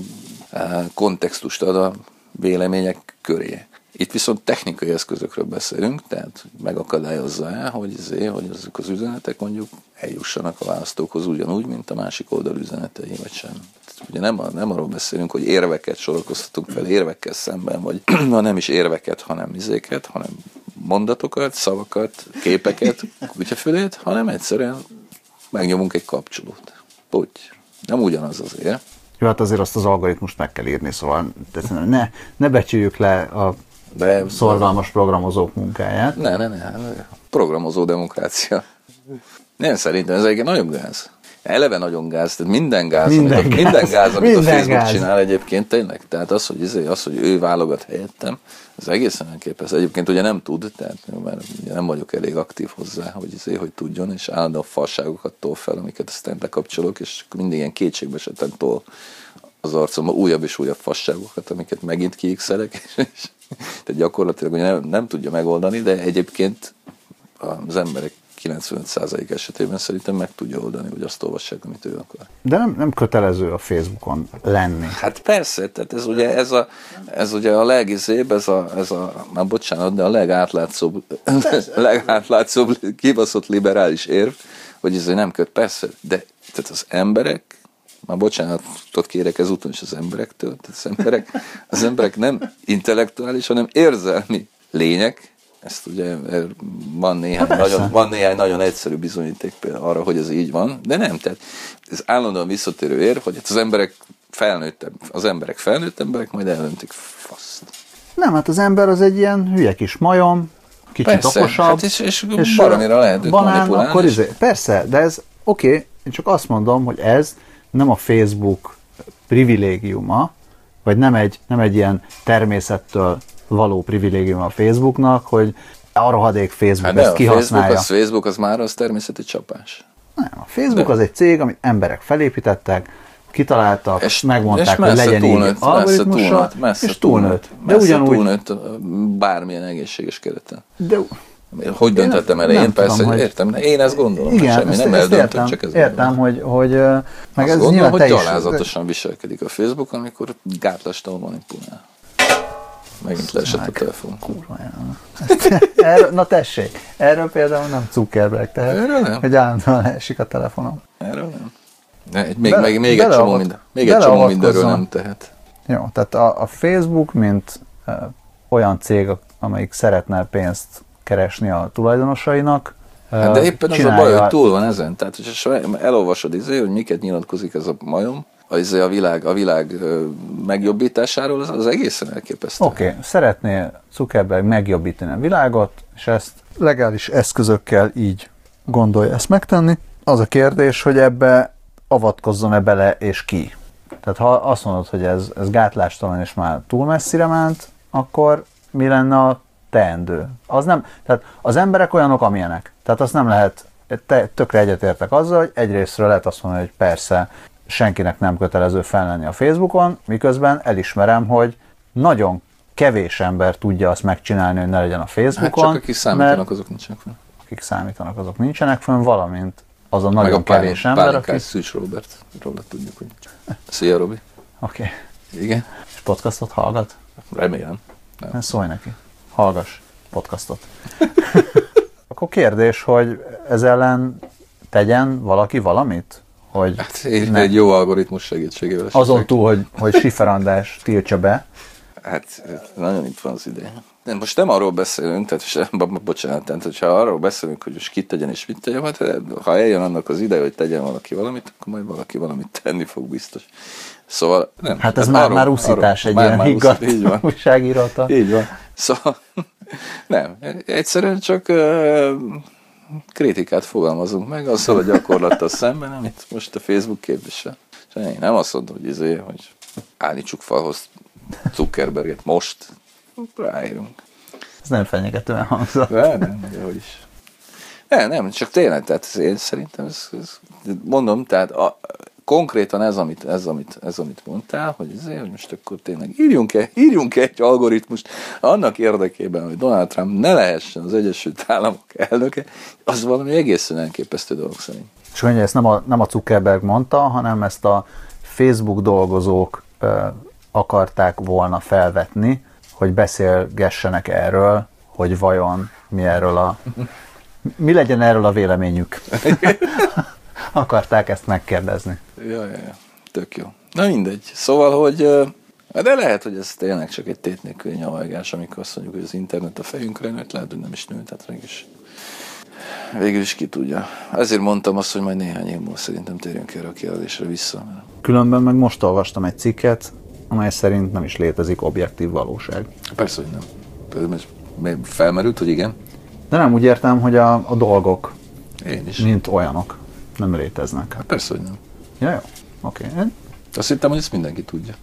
kontextust ad a vélemények köré. Itt viszont technikai eszközökről beszélünk, tehát megakadályozza el, hogy, izé, hogy ezek az üzenetek mondjuk eljussanak a választókhoz ugyanúgy, mint a másik oldal üzenetei, vagy sem. Tehát Ugye nem, nem arról beszélünk, hogy érveket sorakoztatunk fel érvekkel szemben, vagy ha nem is érveket, hanem izéket, hanem mondatokat, szavakat, képeket, kutyafülét, hanem egyszerűen megnyomunk egy kapcsolót. Úgy. Nem ugyanaz azért. Jó, hát azért azt az algoritmust meg kell írni, szóval ne, ne becsüljük le a De szorgalmas programozók munkáját. Ne, ne, ne, ne. Programozó demokrácia. Nem, szerintem ez egyébként nagyon gáz. Eleve nagyon gáz, tehát minden gáz, Minden amit, gáz. minden gáz, amit Minden a Facebook gáz. csinál egyébként tényleg. Tehát az, hogy, izé, az, hogy ő válogat helyettem, ez egészen elképesztő. Egyébként ugye nem tud, tehát mert ugye nem vagyok elég aktív hozzá, hogy, izé, hogy tudjon, és állandóan falságokat tol fel, amiket aztán bekapcsolok, és mindig ilyen kétségbe esetem tol az arcomba újabb és újabb fasságokat, amiket megint kiixelek, és, és tehát gyakorlatilag nem, nem tudja megoldani, de egyébként az emberek 95% esetében szerintem meg tudja oldani, hogy azt olvassák, amit ő akar. De nem, nem kötelező a Facebookon lenni. Hát persze, tehát ez ugye, ez a, ez ugye a legizébb, ez a, ez a, már bocsánat, de a legátlátszóbb, legátlátszóbb kibaszott liberális érv, hogy ez nem köt, persze, de tehát az emberek, már bocsánatot kérek ezúton is az emberektől, tehát az emberek, az emberek nem intellektuális, hanem érzelmi lények, ezt ugye er, van néhány, Hát nagyon, van néhány nagyon egyszerű bizonyíték például arra, hogy ez így van, de nem, tehát ez állandóan visszatérő ér, hogy hát az emberek felnőttebb, az emberek felnőtt emberek majd eldöntik faszt. Nem, hát az ember az egy ilyen hülye kis majom, kicsit Persze, okosabb. hát és- és baromira lehet őt banán, manipulálni, akkor és- izé, persze, de ez oké, okay, én csak azt mondom, hogy ez nem a Facebook privilégiuma, vagy nem egy, nem egy ilyen természettől való privilégium a Facebooknak, hogy a rohadék Facebook Hát ezt a Facebook, kihasználja. az Facebook az már az természeti csapás. Nem, a Facebook De. az egy cég, amit emberek felépítettek, kitaláltak, és, megmondták, és hogy messze legyen túlnőtt, így messze algoritmussal, túlnőtt, messze és túlnőtt. De messze ugyanúgy, túlnőtt bármilyen egészséges kereten. de, Hogy döntöttem nem- elején? nem Persze, tudom, hogy értem, én ezt gondolom. igen, semmi ezt, nem ezt eldöntöm, értem, csak ez értem hogy, hogy meg Azt ez gondolom, hogy gyalázatosan viselkedik a Facebook, amikor gátlástalan manipulál. Megint leesett a telefon. Kurva. Erről, na tessék, erről például nem Zuckerberg tehet, Erről nem. hogy állandóan esik a telefonom. Erről nem. Ne, még, Bele- még, még, egy csomó, minden, még egy csomó mindenről nem tehet. Jó, tehát a, a Facebook, mint ö, olyan cég, amelyik szeretne pénzt keresni a tulajdonosainak, Hát de éppen az a baj, hogy túl van ezen. Tehát, hogyha elolvasod izé, hogy miket nyilatkozik ez a majom, a, izé, a világ, a világ megjobbításáról, az, az egészen elképesztő. Oké, okay. szeretné Zuckerberg megjobbítani a világot, és ezt legális eszközökkel így gondolja ezt megtenni. Az a kérdés, hogy ebbe avatkozzon-e bele, és ki. Tehát ha azt mondod, hogy ez, ez gátlástalan, és már túl messzire ment, akkor mi lenne a teendő? Az nem, tehát az emberek olyanok, amilyenek. Tehát azt nem lehet, te, tökre egyetértek azzal, hogy egyrésztről lehet azt mondani, hogy persze senkinek nem kötelező fellenni a Facebookon, miközben elismerem, hogy nagyon kevés ember tudja azt megcsinálni, hogy ne legyen a Hát Facebookon. csak akik számítanak, mert azok nincsenek fel. akik számítanak, azok nincsenek fönn, valamint az a Meg nagyon a pálin, kevés ember, aki... pálinkás Szűcs Robert, róla tudjuk, hogy... Szia, Robi. Oké, okay. Igen, és podcastot hallgat? remélem. Nem. Szólj neki. Hallgass podcastot. Akkor kérdés, hogy ez ellen tegyen valaki valamit? Hogy Hát egy, ne. egy jó algoritmus segítségével. azon túl, hogy, hogy Schiffer András tiltsa be, Hát nagyon itt van az ideje. Nem, most nem arról beszélünk, tehát se, bo- bo- bocsánat, tehát hogyha arról beszélünk, hogy most kit tegyen és mit tegyen, hát ha eljön annak az ideje, hogy tegyen valaki valamit, akkor majd valaki valamit tenni fog biztos. Szóval nem. hát ez tehát már, már úszítás egy ilyen higgadt Így van. újságírata. Így van. Szóval nem, egyszerűen csak uh, kritikát fogalmazunk meg azzal a gyakorlattal szemben, amit most a Facebook képvisel. És én nem azt mondom, hogy izé, hogy állítsuk falhoz Zuckerberget most, ráírunk. Ez nem fenyegetően hangzott. De nem, de hogy is. Nem, nem, csak tényleg, tehát én szerintem ez, ez mondom, tehát a, konkrétan ez, amit, ez, amit, ez, amit mondtál, hogy, ezért, hogy most akkor tényleg írjunk, -e, írjunk -e egy algoritmust annak érdekében, hogy Donald Trump ne lehessen az Egyesült Államok elnöke, az valami egészen elképesztő dolog szerint. És mondja, ezt nem a, nem a Zuckerberg mondta, hanem ezt a Facebook dolgozók ö, akarták volna felvetni, hogy beszélgessenek erről, hogy vajon mi erről a mi legyen erről a véleményük. akarták ezt megkérdezni. Ja, ja, ja. Tök jó. Na mindegy. Szóval, hogy ö, de lehet, hogy ez tényleg csak egy tét nélküli nyavajgás, amikor azt mondjuk, hogy az internet a fejünkre nőtt, lehet, hogy nem is nőtt, tehát végül is, végül is ki tudja. Ezért mondtam azt, hogy majd néhány év múlva szerintem térjünk erre a kérdésre vissza. mert Különben meg most olvastam egy cikket, amely szerint nem is létezik objektív valóság. Persze, hogy nem. Felmerült, hogy igen. De nem úgy értem, hogy a, a dolgok, Én is. mint olyanok, nem léteznek. Hát persze, hogy nem. Ja, jó. Oké. Okay. Azt hittem, hogy ezt mindenki tudja.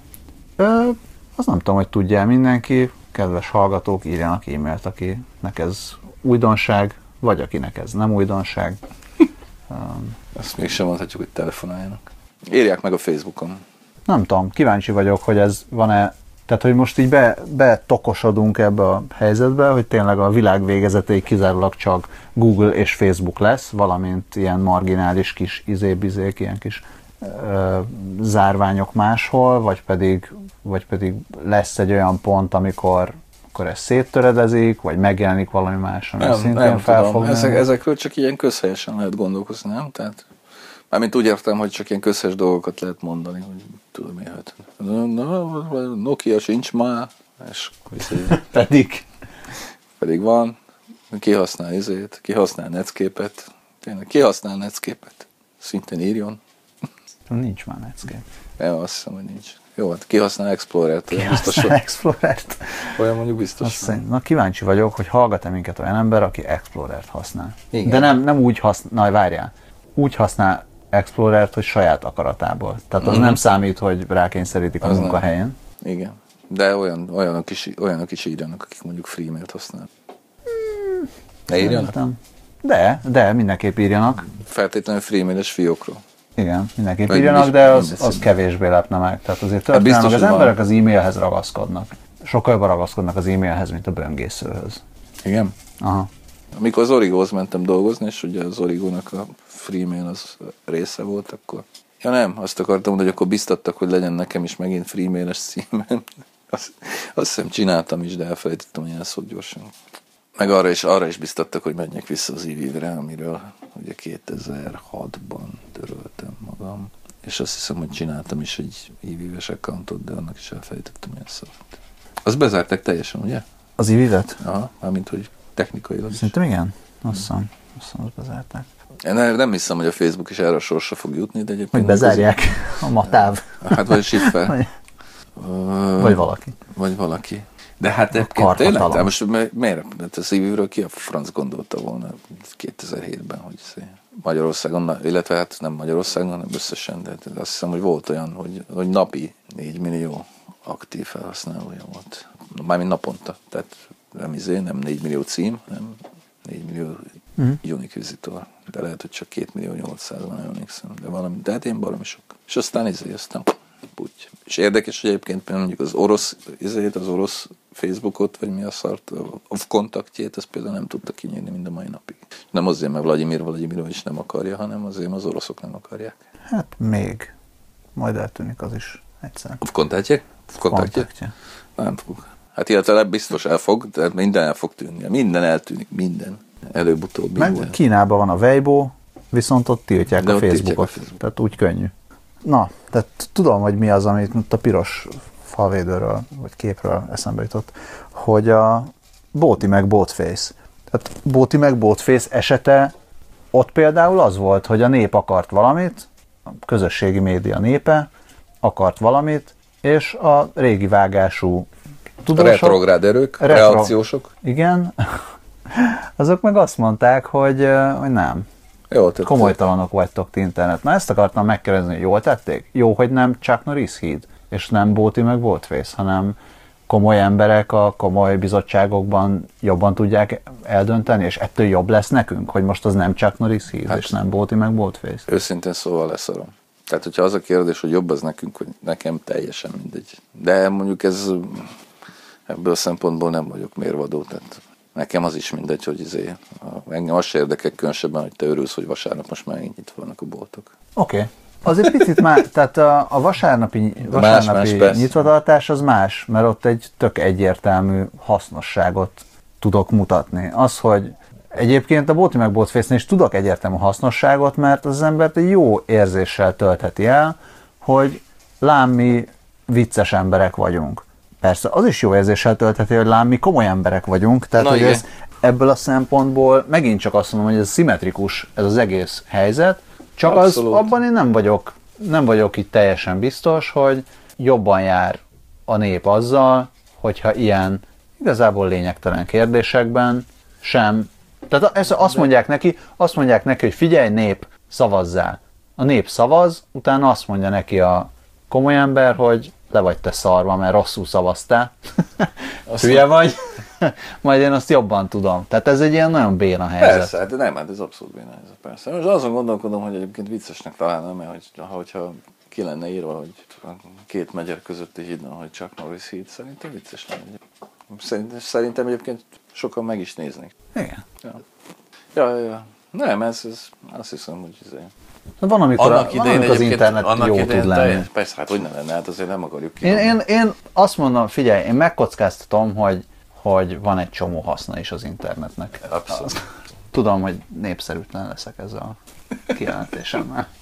Ö, azt nem tudom, hogy tudja mindenki. Kedves hallgatók, írjanak e-mailt, akinek ez újdonság, vagy akinek ez nem újdonság. Azt mégsem mondhatjuk, hogy telefonáljanak. Írják meg a Facebookon. Nem tudom, kíváncsi vagyok, hogy ez van-e, tehát hogy most így be, betokosodunk ebbe a helyzetbe, hogy tényleg a világ végezetéig kizárólag csak Google és Facebook lesz, valamint ilyen marginális kis izébizék, ilyen kis ö, zárványok máshol, vagy pedig, vagy pedig lesz egy olyan pont, amikor akkor ez széttöredezik, vagy megjelenik valami más, ami Nem, szintén nem fel tudom. fog Ezek, nőni. ezekről csak ilyen közhelyesen lehet gondolkozni, nem? Tehát, mármint úgy értem, hogy csak ilyen közhelyes dolgokat lehet mondani, hogy tudom én, hát Nokia sincs már, és Pedig pedig van, ki használ izét, ki használ Netscape-et, tényleg, ki használ Netscape-et, szintén írjon, nincs már Netscape. nem azt hiszem, hogy nincs. Jó, hát ki használ Explorer-t? Olyan biztos, Aztán hogy- Explorer-t. olyan mondjuk biztos. Azt szerint, na kíváncsi vagyok, hogy hallgat-e minket olyan ember, aki Explorer-t használ. Igen. De nem, nem úgy használ, na várjál, úgy használ Explorer-t, hogy saját akaratából. Tehát az nem számít, hogy rákényszerítik a. Az nem. munkahelyen. Igen. De olyan, olyanok, is, olyanok is írjanak, akik mondjuk freemail-t használnak. Ne írjanak? Szerintem. De, de mindenképp írjanak. Feltétlenül freemail-es fiókról. Igen, mindenképp Meg írjanak, de az, az kevésbé lepne meg. Tehát azért Hát biztos, történelmek, az hogy van. emberek az e-mailhez ragaszkodnak. Sokkal jobban ragaszkodnak az e-mailhez, mint a böngészőhöz. Igen? Aha. Amikor az Origóhoz mentem dolgozni, és ugye az Origónak a freemail az része volt, akkor... Ja nem, azt akartam mondani, hogy akkor biztattak, hogy legyen nekem is megint freemailes címem. Azt, azt hiszem csináltam is, de elfelejtettem a jelszót gyorsan. Meg arra is, arra is biztattak, hogy menjek vissza az ivivre, amiről ugye 2006-ban töröltem magam. És azt hiszem, hogy csináltam is egy ivives accountot, de annak is elfelejtettem a jelszót. Azt bezárták teljesen, ugye? Az ivivet? Aha, mármint, hogy technikailag is. Szerintem igen. Azt hiszem, azt hiszem, azt bezárták. Én nem, nem hiszem, hogy a Facebook is erre a sorsra fog jutni, de egyébként... Hogy bezárják a matáv. Hát vagy Schiffer. Vagy, vagy valaki. vagy valaki. De hát egyébként tényleg, de most mi- miért? Hát a szívűről ki a franc gondolta volna 2007-ben, hogy Magyarországon, illetve hát nem Magyarországon, hanem összesen, de de azt hiszem, hogy volt olyan, hogy, hogy napi 4 millió aktív felhasználója volt. Mármint naponta. Tehát nem izé, nem 4 millió cím, hanem 4 millió Mhm. unique visitor. De lehet, hogy csak 2 millió 800 van, nem emlékszem. De valami, de hát én baromi sok. És aztán izé, aztán puty. És érdekes, hogy egyébként mondjuk az orosz, izét, az orosz Facebookot, vagy mi a szart, a kontaktjét, ezt például nem tudta kinyírni mind a mai napig. Nem azért, mert Vladimir Vladimirovics nem akarja, hanem azért, mert az oroszok nem akarják. Hát még. Majd eltűnik az is egyszer. A kontaktjék? Kontaktja? Kontaktja. Nem fog. Hát illetve biztos el fog, de minden el fog tűnni. Minden eltűnik, minden. Előbb-utóbb Meg minden. Kínában van a Weibo, viszont ott tiltják De a ott tiltják Facebookot. a Facebookot. Tehát úgy könnyű. Na, tehát tudom, hogy mi az, amit a piros falvédőről, vagy képről eszembe jutott, hogy a Bóti meg Botface. Tehát Bóti meg Botface esete ott például az volt, hogy a nép akart valamit, a közösségi média népe akart valamit, és a régi vágású tudósok, Retrográd erők, Retro- reakciósok. igen, azok meg azt mondták, hogy, hogy nem, Jó, tehát komolytalanok vagytok ti internet. Na ezt akartam megkérdezni, hogy jól tették? Jó, hogy nem Chuck Norris híd, és nem Bóti meg Boltface, hanem komoly emberek a komoly bizottságokban jobban tudják eldönteni, és ettől jobb lesz nekünk, hogy most az nem Chuck Norris híd, Hát- és nem Bóti meg Boltface. Őszintén szóval leszarom. Tehát, hogyha az a kérdés, hogy jobb az nekünk, hogy nekem teljesen mindegy. De mondjuk ez ebből a szempontból nem vagyok mérvadó, tehát nekem az is mindegy, hogy izé, engem az se érdekel különösebben, hogy te örülsz, hogy vasárnap most már nyitva vannak a boltok. Oké. Okay. Az egy picit már, tehát a, a vasárnapi, vasárnapi más, persze. nyitvatartás az más, mert ott egy tök egyértelmű hasznosságot tudok mutatni. Az, hogy egyébként a Bóti meg Botface-nél is tudok egyértelmű hasznosságot, mert az embert egy jó érzéssel töltheti el, hogy lám mi vicces emberek vagyunk. Persze, az is jó érzéssel töltheti, hogy lám mi komoly emberek vagyunk, tehát Na hogy igen. ez ebből a szempontból megint csak azt mondom, hogy ez szimmetrikus ez az egész helyzet, csak Abszolút. az abban én nem vagyok, nem vagyok itt teljesen biztos, hogy jobban jár a nép azzal, hogyha ilyen igazából lényegtelen kérdésekben sem. Tehát ezt azt mondják neki, azt mondják neki, hogy figyelj nép, szavazzál. A nép szavaz, utána azt mondja neki a komoly ember, hogy le vagy te szarva, mert rosszul szavaztál. Hülye vagy. Majd én azt jobban tudom. Tehát ez egy ilyen nagyon béna helyzet. Persze, hát nem, hát ez abszolút benne ez persze. Most azon gondolkodom, hogy egyébként viccesnek találnám, mert hogy, hogyha ki lenne írva, hogy két megyer közötti hídon, hogy csak Norris híd, szerintem vicces lenne. Szerintem, szerintem egyébként sokan meg is néznék. Igen. Ja, ja, ja. ja. Nem, ez, ez azt hiszem, hogy ez Van, amikor, annak van, idején amikor az internet annak jó tud lenni. teljes- Persze, hát hogy ne lenne, hát azért nem akarjuk ki. Én, én, én azt mondom, figyelj, én megkockáztatom, hogy, hogy van egy csomó haszna is az internetnek. Abszolút. Tudom, hogy népszerűtlen leszek ezzel a kijelentésemmel.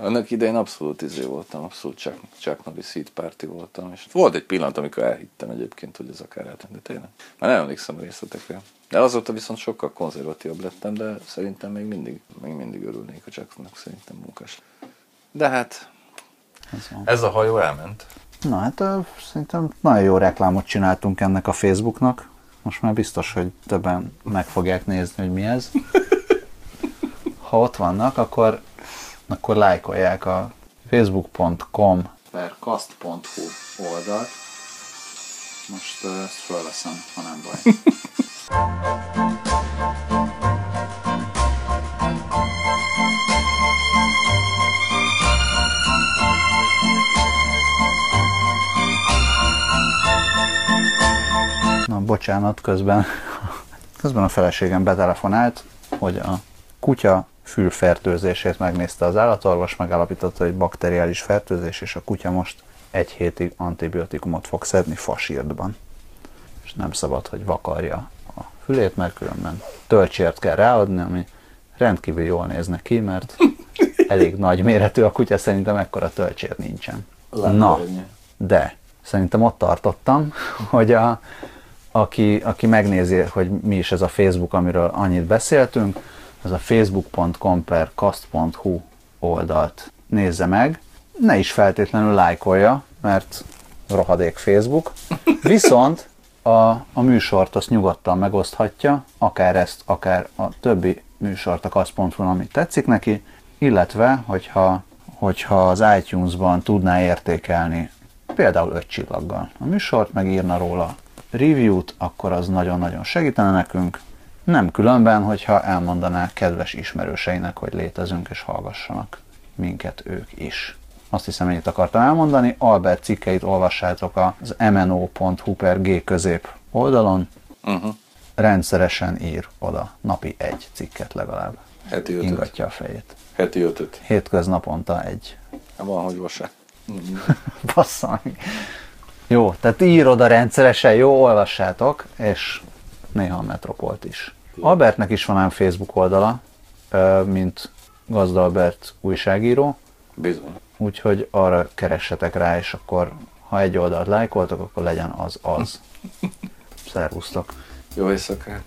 Annak idején abszolút izé voltam, abszolút Chuck, Chuck Norris Party voltam, és volt egy pillanat, amikor elhittem egyébként, hogy ez akár eltenni, de tényleg. Már nem emlékszem a részletekre. De azóta viszont sokkal konzervatívabb lettem, de szerintem még mindig, még mindig örülnék a Chucknak, szerintem munkás. De hát Ez van. ez a hajó elment. Na hát szerintem nagyon jó reklámot csináltunk ennek a Facebooknak. Most már biztos, hogy többen meg fogják nézni, hogy mi ez. Ha ott vannak, akkor, akkor lájkolják a facebook.com per kast.hu oldalt. Most ezt fölveszem, ha nem baj. Na, bocsánat, közben, közben a feleségem betelefonált, hogy a kutya fülfertőzését megnézte az állatorvos, megállapította, hogy bakteriális fertőzés, és a kutya most egy hétig antibiotikumot fog szedni fasírtban. És nem szabad, hogy vakarja a fülét, mert különben töltsért kell ráadni, ami rendkívül jól nézne ki, mert elég nagy méretű a kutya, szerintem ekkora töltsér nincsen. Na, de szerintem ott tartottam, hogy a, aki, aki megnézi, hogy mi is ez a Facebook, amiről annyit beszéltünk, az a facebook.com per kast.hu oldalt nézze meg. Ne is feltétlenül lájkolja, mert rohadék Facebook. Viszont a, a műsort azt nyugodtan megoszthatja, akár ezt, akár a többi műsort a kasz.hu, ami tetszik neki, illetve, hogyha, hogyha az iTunes-ban tudná értékelni például öt csillaggal a műsort, megírna róla review-t, akkor az nagyon-nagyon segítene nekünk. Nem különben, hogyha elmondaná kedves ismerőseinek, hogy létezünk és hallgassanak minket ők is. Azt hiszem, ennyit akartam elmondani. Albert cikkeit olvassátok az mno.hu per g közép oldalon. Uh-huh. Rendszeresen ír oda napi egy cikket legalább. Heti ötöt. Ingatja a fejét. Heti ötöt. Hétköznaponta egy. Hát van, hogy vasár. Bassza meg. Jó, tehát ír oda rendszeresen, jó, olvassátok, és néha a Metropolt is. Albertnek is van ám Facebook oldala, mint Gazda Albert újságíró, Bizony. úgyhogy arra keressetek rá, és akkor ha egy oldalt lájkoltok, akkor legyen az az. Szervusztok! Jó éjszakát.